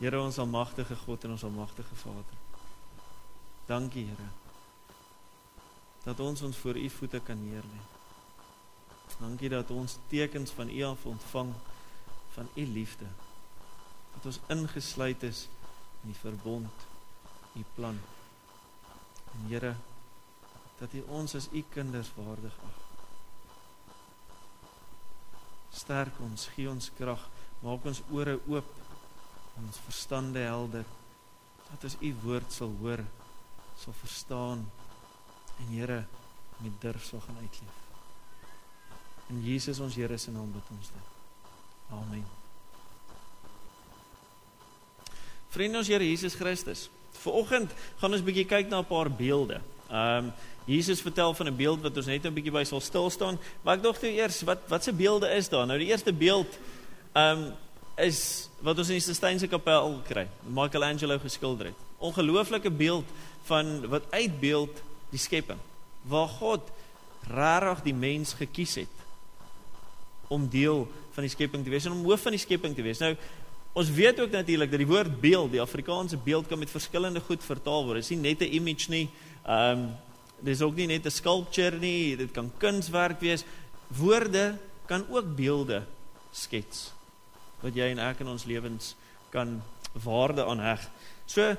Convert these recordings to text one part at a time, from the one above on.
Here ons almagtige God en ons almagtige Vader. Dankie Here. Dat ons ons voor U voete kan neerlê. Dankie dat ons tekens van U af ontvang van U liefde. Dat ons ingesluit is in die verbond, U plan. En Here, dat U ons as U kinders waardig ag. Sterk ons, gee ons krag, maak ons ore oop ons verstande helder dat ons u woord sal hoor sal verstaan en Here met durf sal gaan uitleef. In Jesus ons Here se naam bid ons dit. Amen. Vriende ons Here Jesus Christus. Vanoggend gaan ons bietjie kyk na 'n paar beelde. Ehm um, Jesus vertel van 'n beeld wat ons net 'n bietjie by sal stil staan, maar ek dink toe eers wat wat se beelde is daar? Nou die eerste beeld ehm um, is wat ons in die Sistynse kapel kry. Michelangelo geskilder het. Ongelooflike beeld van wat uitbeeld die skepping. Waar God regtig die mens gekies het om deel van die skepping te wees en om hoof van die skepping te wees. Nou ons weet ook natuurlik dat die woord beeld, die Afrikaanse beeld kan met verskillende goed vertaal word. Dit is nie net 'n image nie. Ehm um, dis ook nie net 'n sculpture nie. Dit kan kunswerk wees. Woorde kan ook beelde skets wat jy en ek in ons lewens kan waarde aan heg. So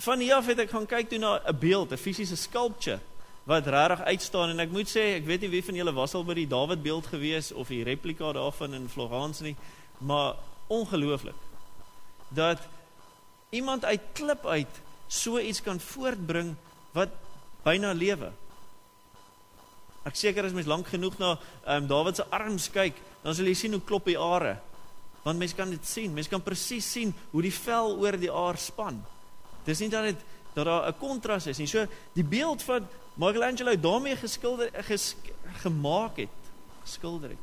van hier af het ek gaan kyk toe na 'n beeld, 'n fisiese sculpture wat regtig uitstaan en ek moet sê, ek weet nie wie van julle was al by die Dawid beeld gewees of die replika daarvan in Florence nie, maar ongelooflik dat iemand uit klip uit so iets kan voortbring wat byna lewe. Ek seker as mens lank genoeg na ehm um, Dawid se arms kyk, dan sal jy sien hoe klop die are want mens kan dit sien. Mens kan presies sien hoe die vel oor die aar span. Dis nie dat dit dat daar 'n kontras is nie. So die beeld van Michelangelo daarmee geskilder ges, gemaak het, skilder het.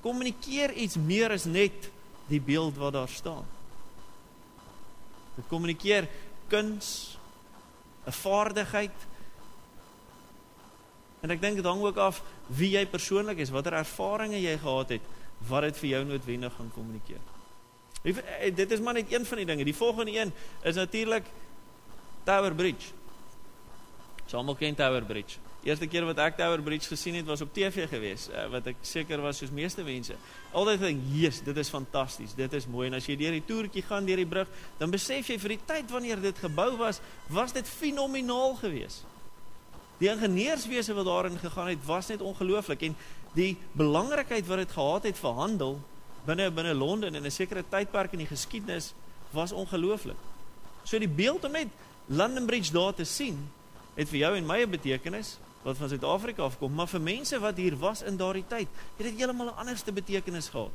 Kommunikeer iets meer as net die beeld wat daar staan. Dit kommunikeer kuns, 'n vaardigheid. En ek dink dit hang ook af wie jy persoonlik is, watter ervarings jy gehad het wat dit vir jou noodwendig gaan kommunikeer. Eh, dit is maar net een van die dinge. Die volgende een is natuurlik Tower Bridge. Sommige ken Tower Bridge. Eerste keer wat ek Tower Bridge gesien het was op TV gewees, uh, wat ek seker was soos meeste mense. Altyd dink, "Jesus, dit is fantasties. Dit is mooi." En as jy deur die toertjie gaan deur die brug, dan besef jy vir die tyd wanneer dit gebou was, was dit fenomenaal geweest. Die ingenieurswese wat daarin gegaan het, was net ongelooflik en die belangrikheid wat dit gehad het vir handel binne binne Londen in 'n sekere tydperk in die geskiedenis was ongelooflik. So die beeld om net London Bridge daar te sien, het vir jou en my 'n betekenis wat van Suid-Afrika afkom, maar vir mense wat hier was in daardie tyd, het dit heeltemal 'n anderste betekenis gehad.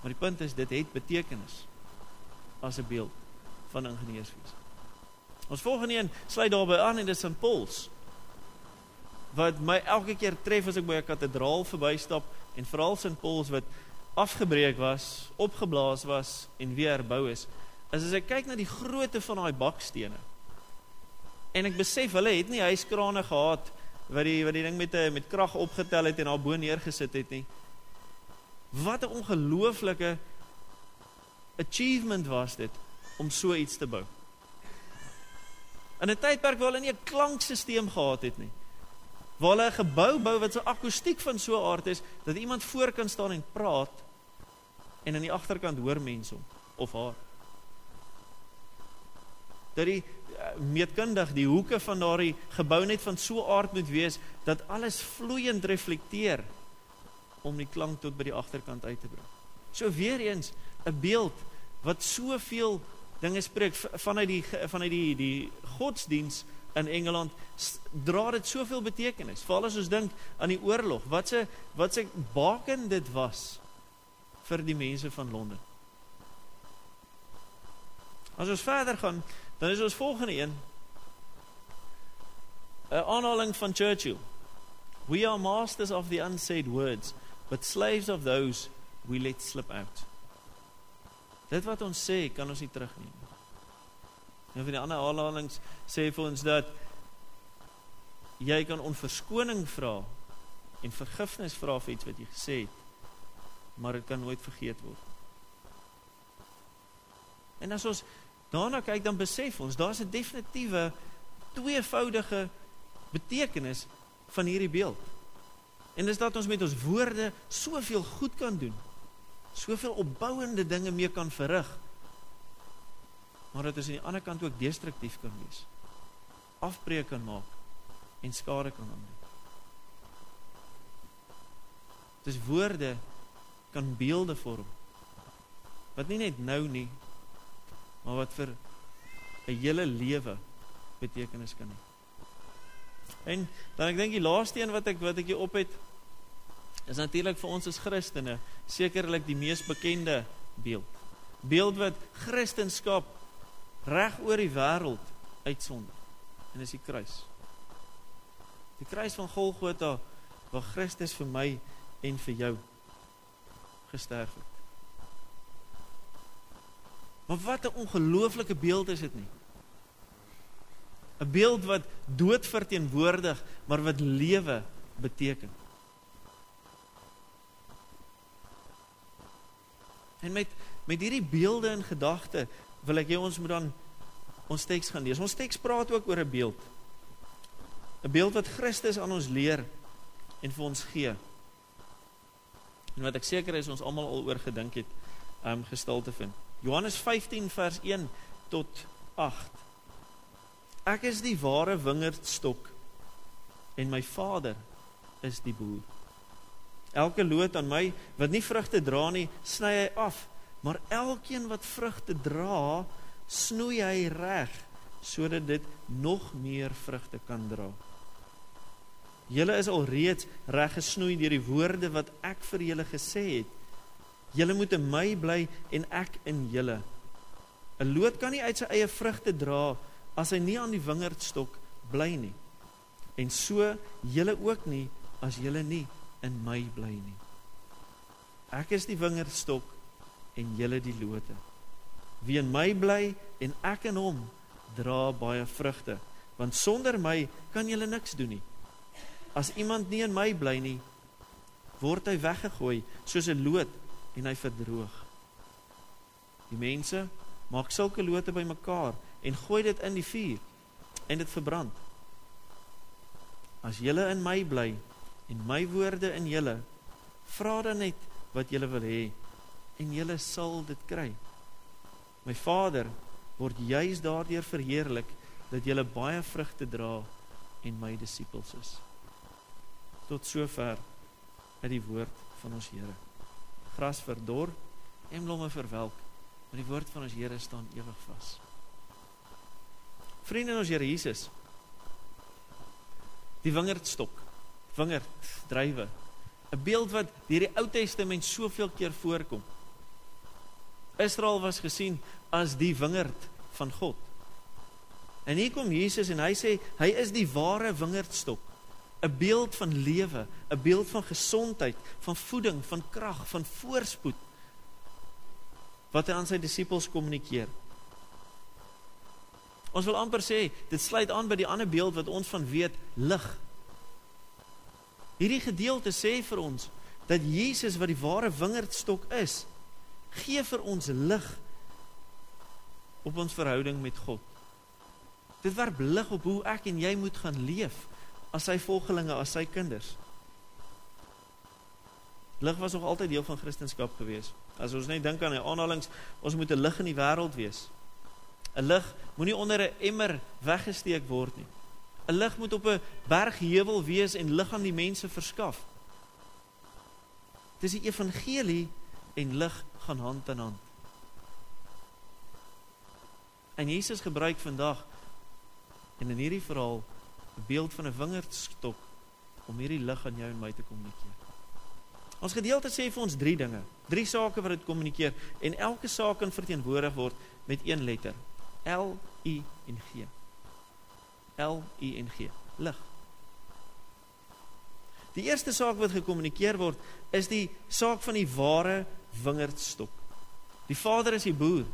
Maar die punt is dit het betekenis as 'n beeld van ingenieurswese. Ons volgende een sluit daarbey aan en dit is St Paul's wat my elke keer tref as ek by 'n kathedraal verbystap en veral St Paul's wat afgebreek was, opgeblaas was en weer herbou is, is as ek kyk na die grootte van daai bakstene. En ek besef hulle het nie hyskrane gehad wat die wat die ding met 'n met krag opgetel het en daar bo neergesit het nie. Wat 'n ongelooflike achievement was dit om so iets te bou. In 'n tydperk waar hulle nie 'n klankstelsel gehad het nie waar hulle 'n gebou bou wat so akoestiek van so 'n aard is dat iemand voor kan staan en praat en aan die agterkant hoor mense hom of haar. Dat die eh, meetkundig die hoeke van daardie gebou net van so 'n aard moet wees dat alles vloeiend reflekteer om die klank tot by die agterkant uit te bring. So weer eens 'n beeld wat soveel dinge spreek vanuit die vanuit die die godsdiens in Engeland dra dit soveel betekenis. Veral as ons dink aan die oorlog, wat se wat se baken dit was vir die mense van Londen. As ons verder gaan, dan is ons volgende een 'n aanhaling van Churchill. We are masters of the unsaid words, but slaves of those we let slip out. Dit wat ons sê, kan ons nie terugneem nie. Een van die ander aanhalings sê vir ons dat jy kan onverskoning vra en vergifnis vra vir iets wat jy gesê het, maar dit kan nooit vergeet word. En as ons daarna kyk dan besef ons daar's 'n definitiewe tweevoudige betekenis van hierdie beeld. En dis dat ons met ons woorde soveel goed kan doen. Soveel opbouende dinge mee kan verrig. Maar dit is aan die ander kant ook destruktief kan wees. Afbreek kan maak en skade kan aanbring. Dis woorde kan beelde vorm. Wat nie net nou nie, maar wat vir 'n hele lewe betekenis kan hê. En dan ek dink die laaste een wat ek wat ek hier op het is natuurlik vir ons as Christene sekerlik die mees bekende beeld. Beeld wat Christendom reg oor die wêreld uitsonder. En dis die kruis. Die kruis van Golgotha waar Christus vir my en vir jou gesterf het. Maar wat 'n ongelooflike beeld is dit nie? 'n Beeld wat dood verteenwoordig, maar wat lewe beteken. En met met hierdie beelde in gedagte wil ek hê ons moet dan ons teks gaan lees. Ons teks praat ook oor 'n beeld. 'n Beeld wat Christus aan ons leer en vir ons gee. En wat ek seker is ons almal al oor gedink het om um, gestil te vind. Johannes 15 vers 1 tot 8. Ek is die ware wingerdstok en my Vader is die boer. Elke loot aan my wat nie vrugte dra nie, sny hy af, maar elkeen wat vrugte dra, snoei hy reg sodat dit nog meer vrugte kan dra. Julle is al reeds reg gesnoei deur die woorde wat ek vir julle gesê het. Julle moet in my bly en ek in julle. 'n Loot kan nie uit sy eie vrugte dra as hy nie aan die wingerdstok bly nie. En so julle ook nie as julle nie in my bly nie. Ek is die wingerdstok en julle die lote. Wie in my bly en ek in hom dra baie vrugte, want sonder my kan julle niks doen nie. As iemand nie in my bly nie, word hy weggegooi soos 'n loot en hy verdroog. Die mense maak sulke lote bymekaar en gooi dit in die vuur en dit verbrand. As julle in my bly en my woorde in julle, vra dan net wat julle wil hê en julle sal dit kry. My Vader word juis daardeur verheerlik dat julle baie vrugte dra en my disippels is tot sover uit die woord van ons Here. Gras verdor en blomme verwelk, maar die woord van ons Here staan ewig vas. Vriende ons Here Jesus. Die wingerdstok, wingerd drywe. 'n Beeld wat deur die Ou Testament soveel keer voorkom. Israel was gesien as die wingerd van God. En hier kom Jesus en hy sê hy is die ware wingerdstok. 'n beeld van lewe, 'n beeld van gesondheid, van voeding, van krag, van voorspoed wat hy aan sy disippels kommunikeer. Ons wil amper sê, dit sluit aan by die ander beeld wat ons van weet, lig. Hierdie gedeelte sê vir ons dat Jesus wat die ware wingerdstok is, gee vir ons lig op ons verhouding met God. Dit werp lig op hoe ek en jy moet gaan leef as sy volgelinge, as sy kinders. Lig was nog altyd deel van Christendom gewees. As ons net dink aan die aanhalings, ons moet 'n lig in die wêreld wees. 'n Lig moenie onder 'n emmer weggesteek word nie. 'n Lig moet op 'n bergheuwel wees en lig aan die mense verskaf. Dis die evangelie en lig gaan hand in hand. En Jesus gebruik vandag en in hierdie verhaal 'n beeld van 'n wingerdstok om hierdie lig aan jou en my te kommunikeer. Ons gedeelte sê vir ons drie dinge, drie sake wat dit kommunikeer en elke saak kan verteenwoordig word met een letter. L U en G. L U en G. Lig. Die eerste saak wat gekommunikeer word is die saak van die ware wingerdstok. Die Vader is die boer.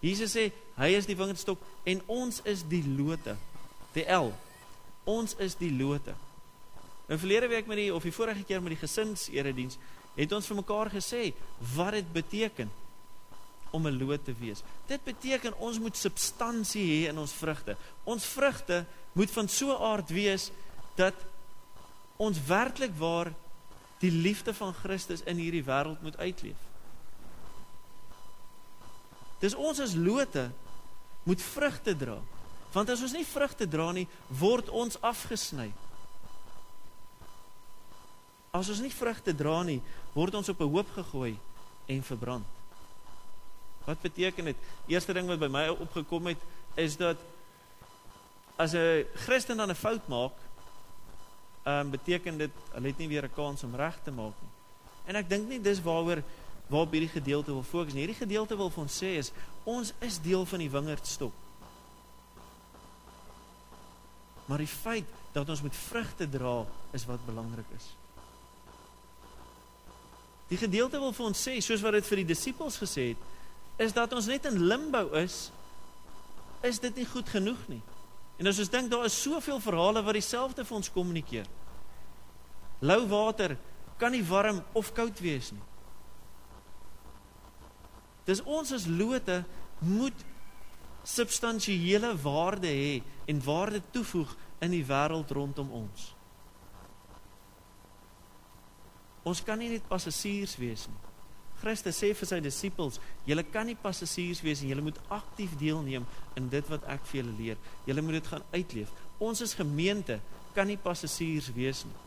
Jesus sê hy is die wingerdstok en ons is die lote. Die L Ons is die lote. In verlede week met die of die vorige keer met die gesinserediens het ons vir mekaar gesê wat dit beteken. om 'n loot te wees. Dit beteken ons moet substansie hê in ons vrugte. Ons vrugte moet van so 'n aard wees dat ons werklik waar die liefde van Christus in hierdie wêreld moet uitleef. Dis ons as lote moet vrugte dra. Want as ons nie vrugte dra nie, word ons afgesny. As ons nie vrugte dra nie, word ons op 'n hoop gegooi en verbrand. Wat beteken dit? Eerste ding wat by my opgekom het is dat as 'n Christen dan 'n fout maak, ehm um, beteken dit hulle het nie weer 'n kans om reg te maak nie. En ek dink nie dis waaroor waarop hierdie gedeelte wil fokus. Hierdie gedeelte wil vir ons sê is ons is deel van die wingerdstok. Maar die feit dat ons met vrugte dra is wat belangrik is. Die gedeelte wil vir ons sê soos wat dit vir die disippels gesê het, is dat ons net in limbo is, is dit nie goed genoeg nie. En as ons dink daar is soveel verhale wat dieselfde vir ons kommunikeer. Lou water kan nie warm of koud wees nie. Dis ons as lote moet substansiële waarde hê en waarde toevoeg in die wêreld rondom ons. Ons kan nie net passasiers wees nie. Christus sê vir sy disippels, julle kan nie passasiers wees nie, julle moet aktief deelneem in dit wat ek vir julle leer. Julle moet dit gaan uitleef. Ons as gemeente kan nie passasiers wees nie.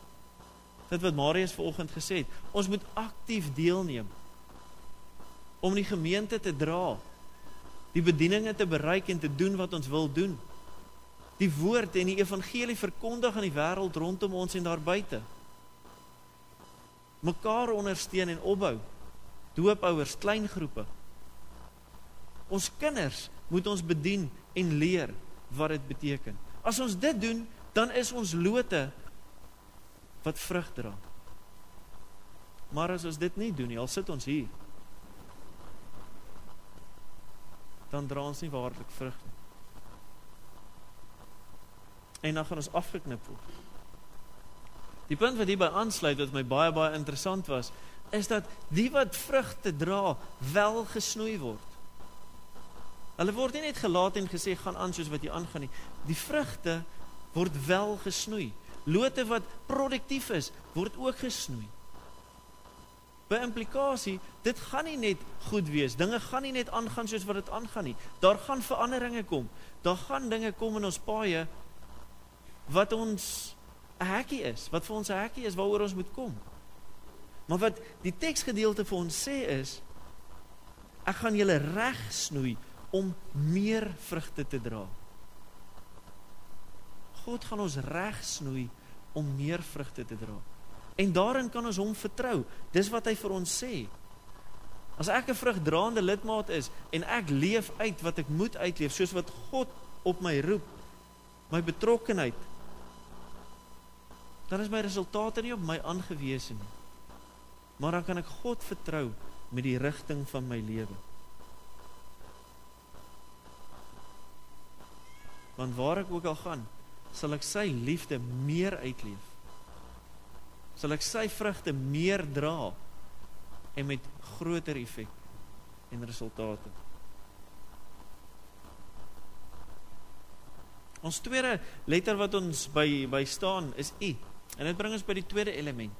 Dit wat Marius vanoggend gesê het, ons moet aktief deelneem om die gemeente te dra, die bedieninge te bereik en te doen wat ons wil doen. Die woord en die evangelie verkondig aan die wêreld rondom ons en daar buite. Mekaar ondersteun en opbou. Doopouers, klein groepe. Ons kinders moet ons bedien en leer wat dit beteken. As ons dit doen, dan is ons lote wat vrug dra. Maar as ons dit nie doen nie, al sit ons hier dan dra ons nie waarlik vrug nie. En dan gaan ons afgeknip word. Die punt wat hierby aansluit wat my baie baie interessant was, is dat die wat vrugte dra, wel gesnoei word. Hulle word nie net gelaat en gesê gaan aan soos wat jy aangaan nie. Die vrugte word wel gesnoei. Lote wat produktief is, word ook gesnoei. By implikasie, dit gaan nie net goed wees. Dinge gaan nie net aangaan soos wat dit aangaan nie. Daar gaan veranderinge kom. Daar gaan dinge kom in ons paaie wat ons 'n hekkie is, wat vir ons 'n hekkie is waaroor ons moet kom. Maar wat die teksgedeelte vir ons sê is ek gaan julle reg snoei om meer vrugte te dra. God gaan ons reg snoei om meer vrugte te dra. En daarin kan ons hom vertrou. Dis wat hy vir ons sê. As ek 'n vrugdraande lidmaat is en ek leef uit wat ek moet uitleef soos wat God op my roep, my betrokkenheid, dan is my resultate nie op my aangewese nie. Maar dan kan ek God vertrou met die rigting van my lewe. Want waar ek ook al gaan, sal ek sy liefde meer uitleef sal ek sy vrugte meer dra en met groter effek en resultate. Ons tweede letter wat ons by by staan is U. En dit bring ons by die tweede element.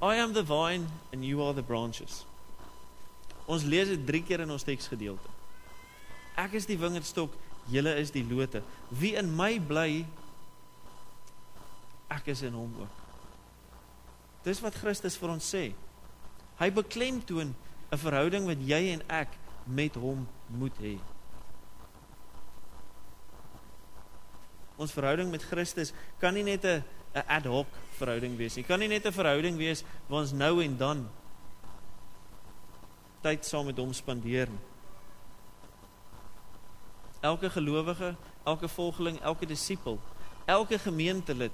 I am the vine and you are the branches. Ons lees dit 3 keer in ons teksgedeelte. Ek is die wingerdstok, julle is die lote. Wie in my bly, ek is in hom ook. Dis wat Christus vir ons sê. Hy beklemtoon 'n verhouding wat jy en ek met hom moet hê. Ons verhouding met Christus kan nie net 'n 'n ad hoc verhouding wees nie. Kan nie net 'n verhouding wees waar ons nou en dan tyd saam met hom spandeer nie. Elke gelowige, elke volgeling, elke disipel, elke gemeentelid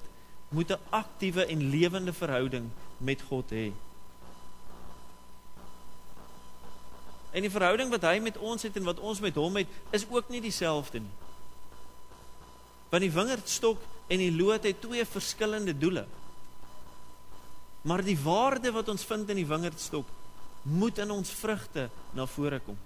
moet 'n aktiewe en lewende verhouding met God hê. En die verhouding wat hy met ons het en wat ons met hom het, is ook nie dieselfde nie. Want die wingerdstok en die loot het twee verskillende doele. Maar die waarde wat ons vind in die wingerdstok moet in ons vrugte na vore kom.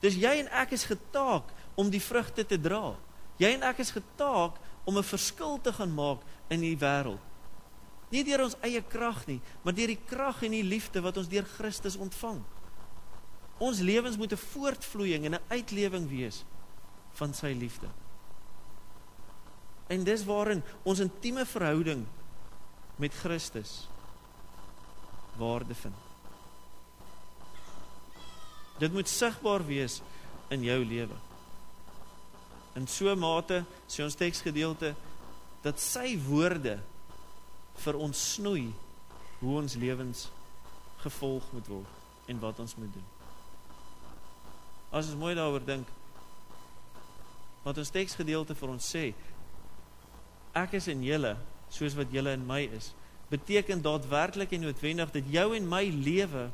Dis jy en ek is getaak om die vrugte te dra. Jy en ek is getaak om 'n verskil te gaan maak in die wêreld. Nie deur ons eie krag nie, maar deur die krag en die liefde wat ons deur Christus ontvang. Ons lewens moet 'n voortvloeiing en 'n uitlewing wees van sy liefde. En dis waarin ons intieme verhouding met Christus waarde vind. Dit moet sigbaar wees in jou lewe. In so 'n mate sê ons teksgedeelte dat sy woorde vir ons snoei hoe ons lewens gevolg moet word en wat ons moet doen. As ons mooi daaroor dink wat ons teksgedeelte vir ons sê, ek is in julle soos wat julle in my is, beteken daadwerklik en noodwendig dat jou en my lewe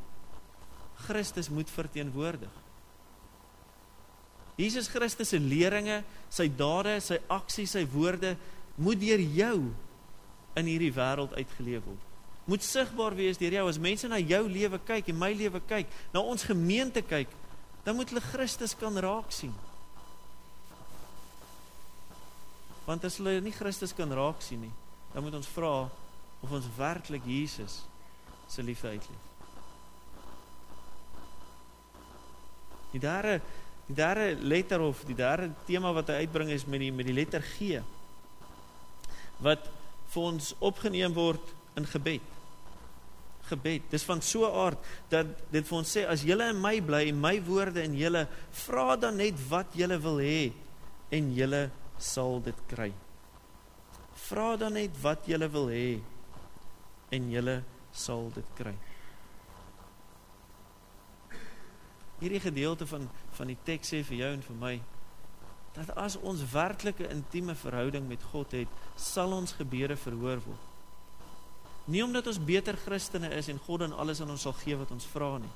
Christus moet verteenwoordig. Jesus Christus se leringe, sy dade, sy aksies, sy woorde moet deur jou in hierdie wêreld uitgeleef word. Moet sigbaar wees deur jou as mense na jou lewe kyk en my lewe kyk, na ons gemeente kyk, dan moet hulle Christus kan raak sien. Want as hulle nie Christus kan raak sien nie, dan moet ons vra of ons werklik Jesus se liefde uitleef. Die derde die derde letter of die derde tema wat hy uitbring is met die met die letter G wat vir ons opgeneem word in gebed. Gebed. Dis van so 'n aard dat dit vir ons sê as julle in my bly en my woorde in julle vra dan net wat julle wil hê en julle sal dit kry. Vra dan net wat julle wil hê en julle sal dit kry. Hierdie gedeelte van van die teks sê vir jou en vir my dat as ons werklike intieme verhouding met God het, sal ons gebede verhoor word. Nie omdat ons beter Christene is en God dan alles aan ons sal gee wat ons vra nie.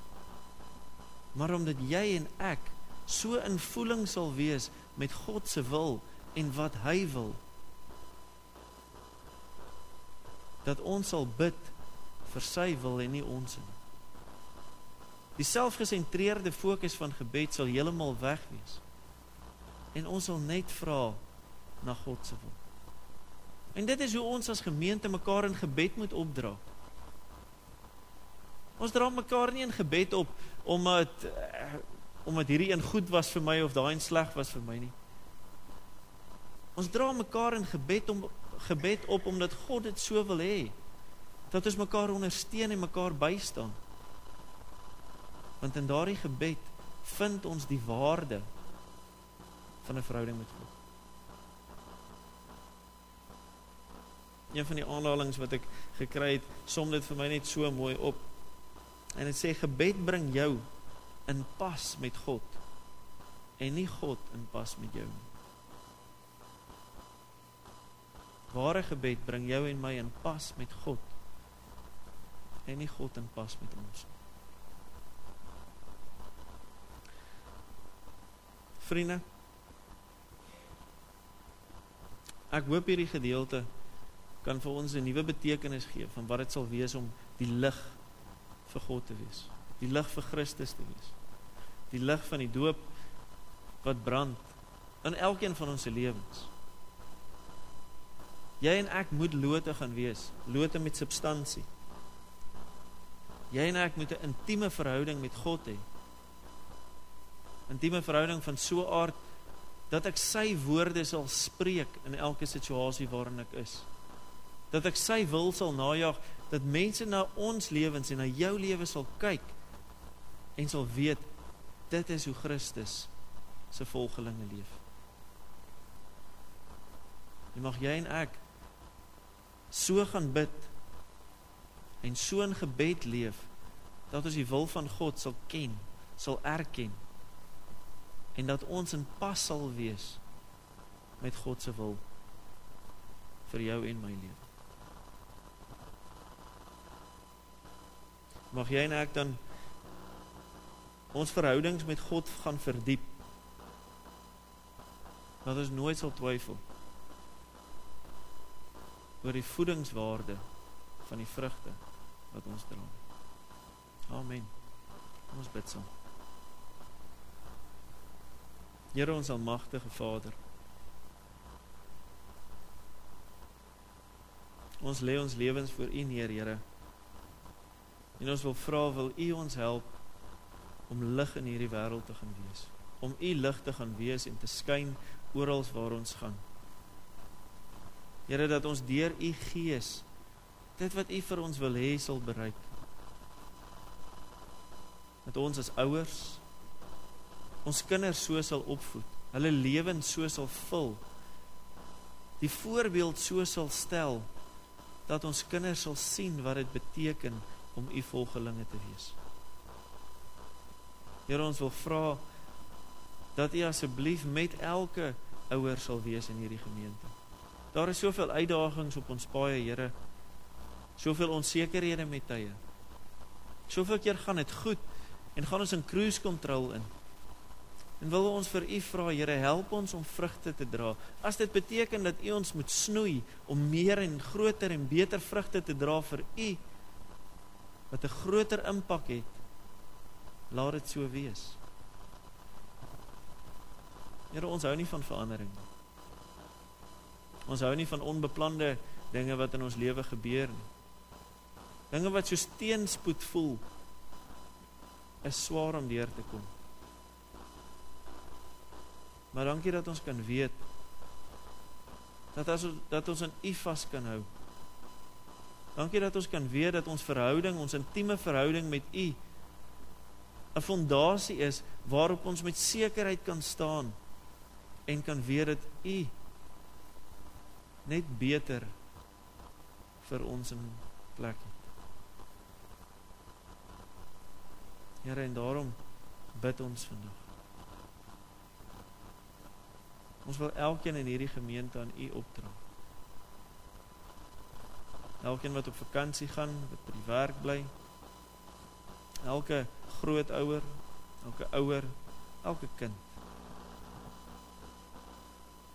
Maar omdat jy en ek so in voeling sal wees met God se wil en wat hy wil. Dat ons sal bid vir sy wil en nie ons nie. Die selfgesentreerde fokus van gebed sal heeltemal weg wees. En ons sal net vra na God se wil. En dit is hoe ons as gemeente mekaar in gebed moet opdra. Ons dra mekaar nie in gebed op omdat eh, omdat hierdie een goed was vir my of daai een sleg was vir my nie. Ons dra mekaar in gebed om gebed op omdat God dit so wil hê. Dat ons mekaar ondersteun en mekaar bystaan. Want in daardie gebed vind ons die waarde van 'n verhouding met God. Een van die aanhalinge wat ek gekry het, som dit vir my net so mooi op. En dit sê gebed bring jou in pas met God en nie God in pas met jou nie. Ware gebed bring jou en my in pas met God en nie God in pas met ons nie. Vriende. Ek hoop hierdie gedeelte kan vir ons 'n nuwe betekenis gee van wat dit sal wees om die lig vir God te wees. Die lig vir Christus te wees. Die lig van die doop wat brand in elkeen van ons se lewens. Jy en ek moet lote gaan wees, lote met substansie. Jy en ek moet 'n intieme verhouding met God hê intieme verhouding van so 'n aard dat ek sy woorde sal spreek in elke situasie waarin ek is. Dat ek sy wil sal najag dat mense na ons lewens en na jou lewe sal kyk en sal weet dit is hoe Christus se volgelinge leef. En mag jy en ek so gaan bid en so in gebed leef dat ons die wil van God sal ken, sal erken en dat ons in pas sal wees met God se wil vir jou en my lewe. Mag jy en ek dan ons verhoudings met God gaan verdiep. Dat ons nooit sal twyfel oor die voedingswaarde van die vrugte wat ons dra. Amen. Ons bid saam. Here ons almagtige Vader. Ons lê ons lewens voor U neer, Here. En ons wil vra wil U ons help om lig in hierdie wêreld te gaan wees. Om U lig te gaan wees en te skyn oral waar ons gaan. Here dat ons deur U Gees dit wat U vir ons wil hê sal bereik. Dat ons as ouers ons kinders so sal opvoed, hulle lewens so sal vul. Die voorbeeld so sal stel dat ons kinders sal sien wat dit beteken om u volgelinge te wees. Here ons wil vra dat u asseblief met elke ouer sal wees in hierdie gemeente. Daar is soveel uitdagings op ons paaie, Here. Soveel onsekerhede met tye. Soveel keer gaan dit goed en gaan ons in cruise control in. En wil ons vir U vra, Here, help ons om vrugte te dra. As dit beteken dat U ons moet snoei om meer en groter en beter vrugte te dra vir U wat 'n groter impak het, laat dit so wees. Here, ons hou nie van verandering nie. Ons hou nie van onbeplande dinge wat in ons lewe gebeur nie. Dinge wat so teenspoed voel is swaar om deur te kom. Maar dankie dat ons kan weet dat as dat ons aan U vas kan hou. Dankie dat ons kan weet dat ons verhouding, ons intieme verhouding met U 'n fondasie is waarop ons met sekerheid kan staan en kan weet dat U net beter vir ons in plek het. Here en daarom bid ons vandag. Ons wil elkeen in hierdie gemeente aan U opdra. Elkeen wat op vakansie gaan, wat by die werk bly. Elke grootouer, elke ouer, elke kind.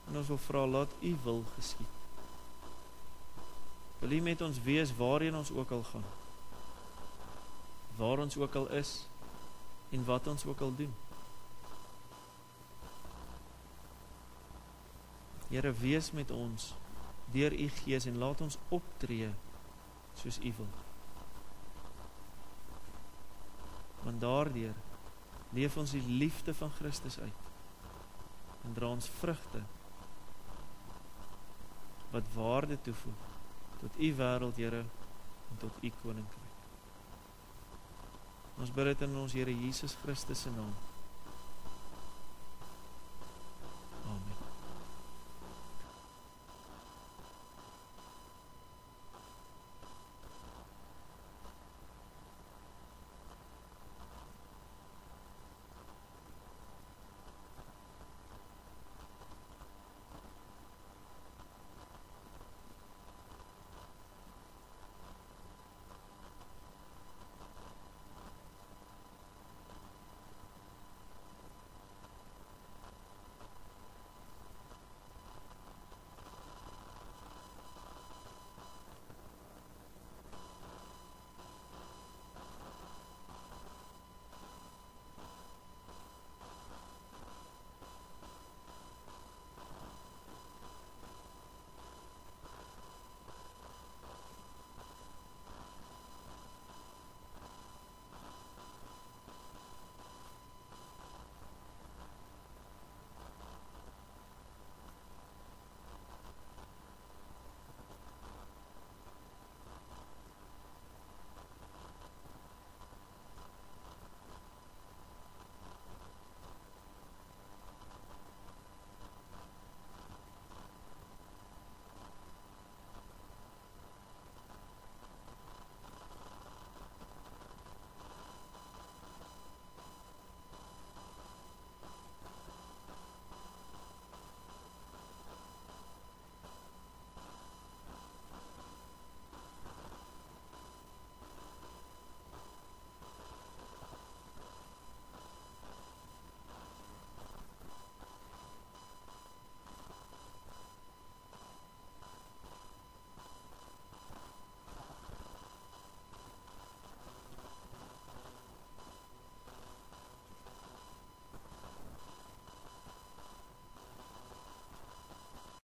En ons wil vra laat U wil geskied. Wil U met ons wees waarheen ons ook al gaan. Waar ons ook al is en wat ons ook al doen. Here wees met ons deur u gees en laat ons optree soos u wil. Want daardeur leef ons die liefde van Christus uit en dra ons vrugte wat waarde toevoeg tot u wêreld, Here, en tot u koninkryk. Ons bid dit in ons Here Jesus Christus se naam.